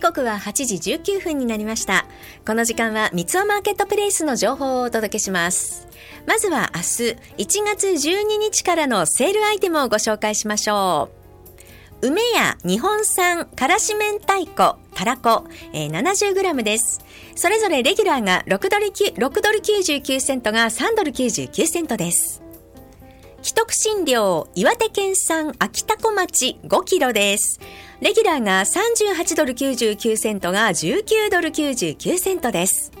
時刻は8時19分になりました。この時間は三つマーケットプレイスの情報をお届けします。まずは明日1月12日からのセールアイテムをご紹介しましょう。梅屋日本産からし明太子たらこ、えー、70g です。それぞれレギュラーが6ドル ,6 ドル99セントが3ドル99セントです。既得診療岩手県産秋田小町5キロです。レギュラーが38ドル99セントが19ドル99セントです。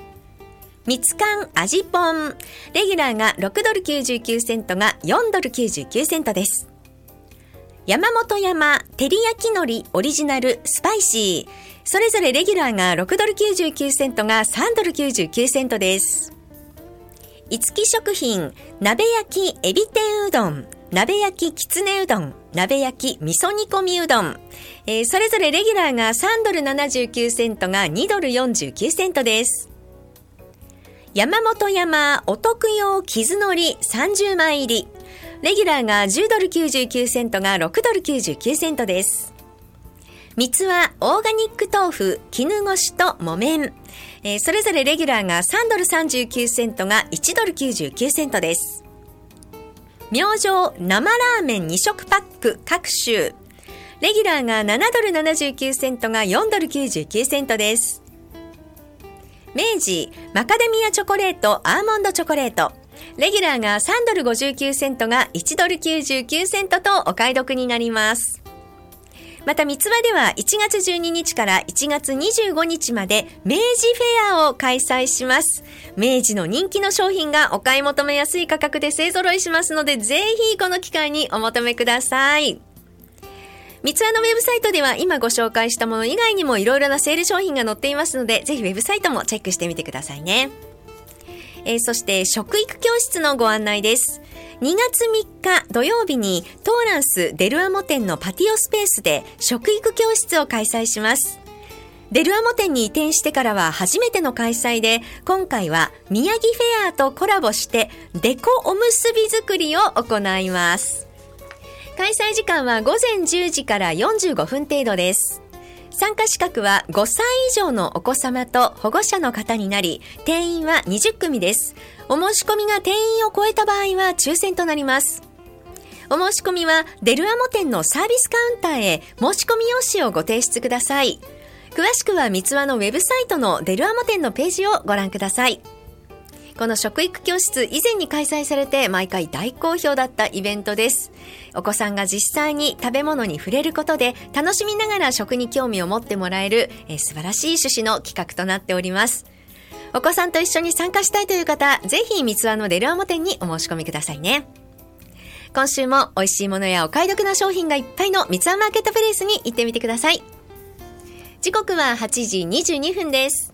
蜜柑味ポン。レギュラーが6ドル99セントが4ドル99セントです。山本山照り焼き海苔オリジナルスパイシー。それぞれレギュラーが6ドル99セントが3ドル99セントです。いつき食品鍋焼きエビ天うどん鍋焼ききつねうどん鍋焼き味噌煮込みうどん、えー、それぞれレギュラーが3ドル79セントが2ドル49セントです。山本山お得用傷のり30枚入り。レギュラーが10ドル99セントが6ドル99セントです。三つはオーガニック豆腐、絹ごしと木綿。えー、それぞれレギュラーが3ドル39セントが1ドル99セントです。明星生ラーメン2食パック各種。レギュラーが7ドル79セントが4ドル99セントです。明治マカデミアチョコレートアーモンドチョコレート。レギュラーが3ドル59セントが1ドル99セントとお買い得になります。また、三つ葉では1月12日から1月25日まで明治フェアを開催します。明治の人気の商品がお買い求めやすい価格で勢揃いしますので、ぜひこの機会にお求めください。三つ葉のウェブサイトでは今ご紹介したもの以外にもいろいろなセール商品が載っていますので、ぜひウェブサイトもチェックしてみてくださいね。えー、そして食育教室のご案内です。2月3日土曜日にトーランスデルアモ店のパティオスペースで食育教室を開催します。デルアモ店に移転してからは初めての開催で、今回は宮城フェアとコラボしてデコおむすび作りを行います。開催時間は午前10時から45分程度です。参加資格は5歳以上のお子様と保護者の方になり、定員は20組です。お申し込みが定員を超えた場合は抽選となります。お申し込みはデルアモ店のサービスカウンターへ申し込み用紙をご提出ください。詳しくは三つ輪のウェブサイトのデルアモ店のページをご覧ください。この食育教室以前に開催されて毎回大好評だったイベントです。お子さんが実際に食べ物に触れることで楽しみながら食に興味を持ってもらえる、え、素晴らしい趣旨の企画となっております。お子さんと一緒に参加したいという方、ぜひ三つ輪のデルアモ店にお申し込みくださいね。今週も美味しいものやお買い得な商品がいっぱいの三つ輪マーケットプレイスに行ってみてください。時刻は8時22分です。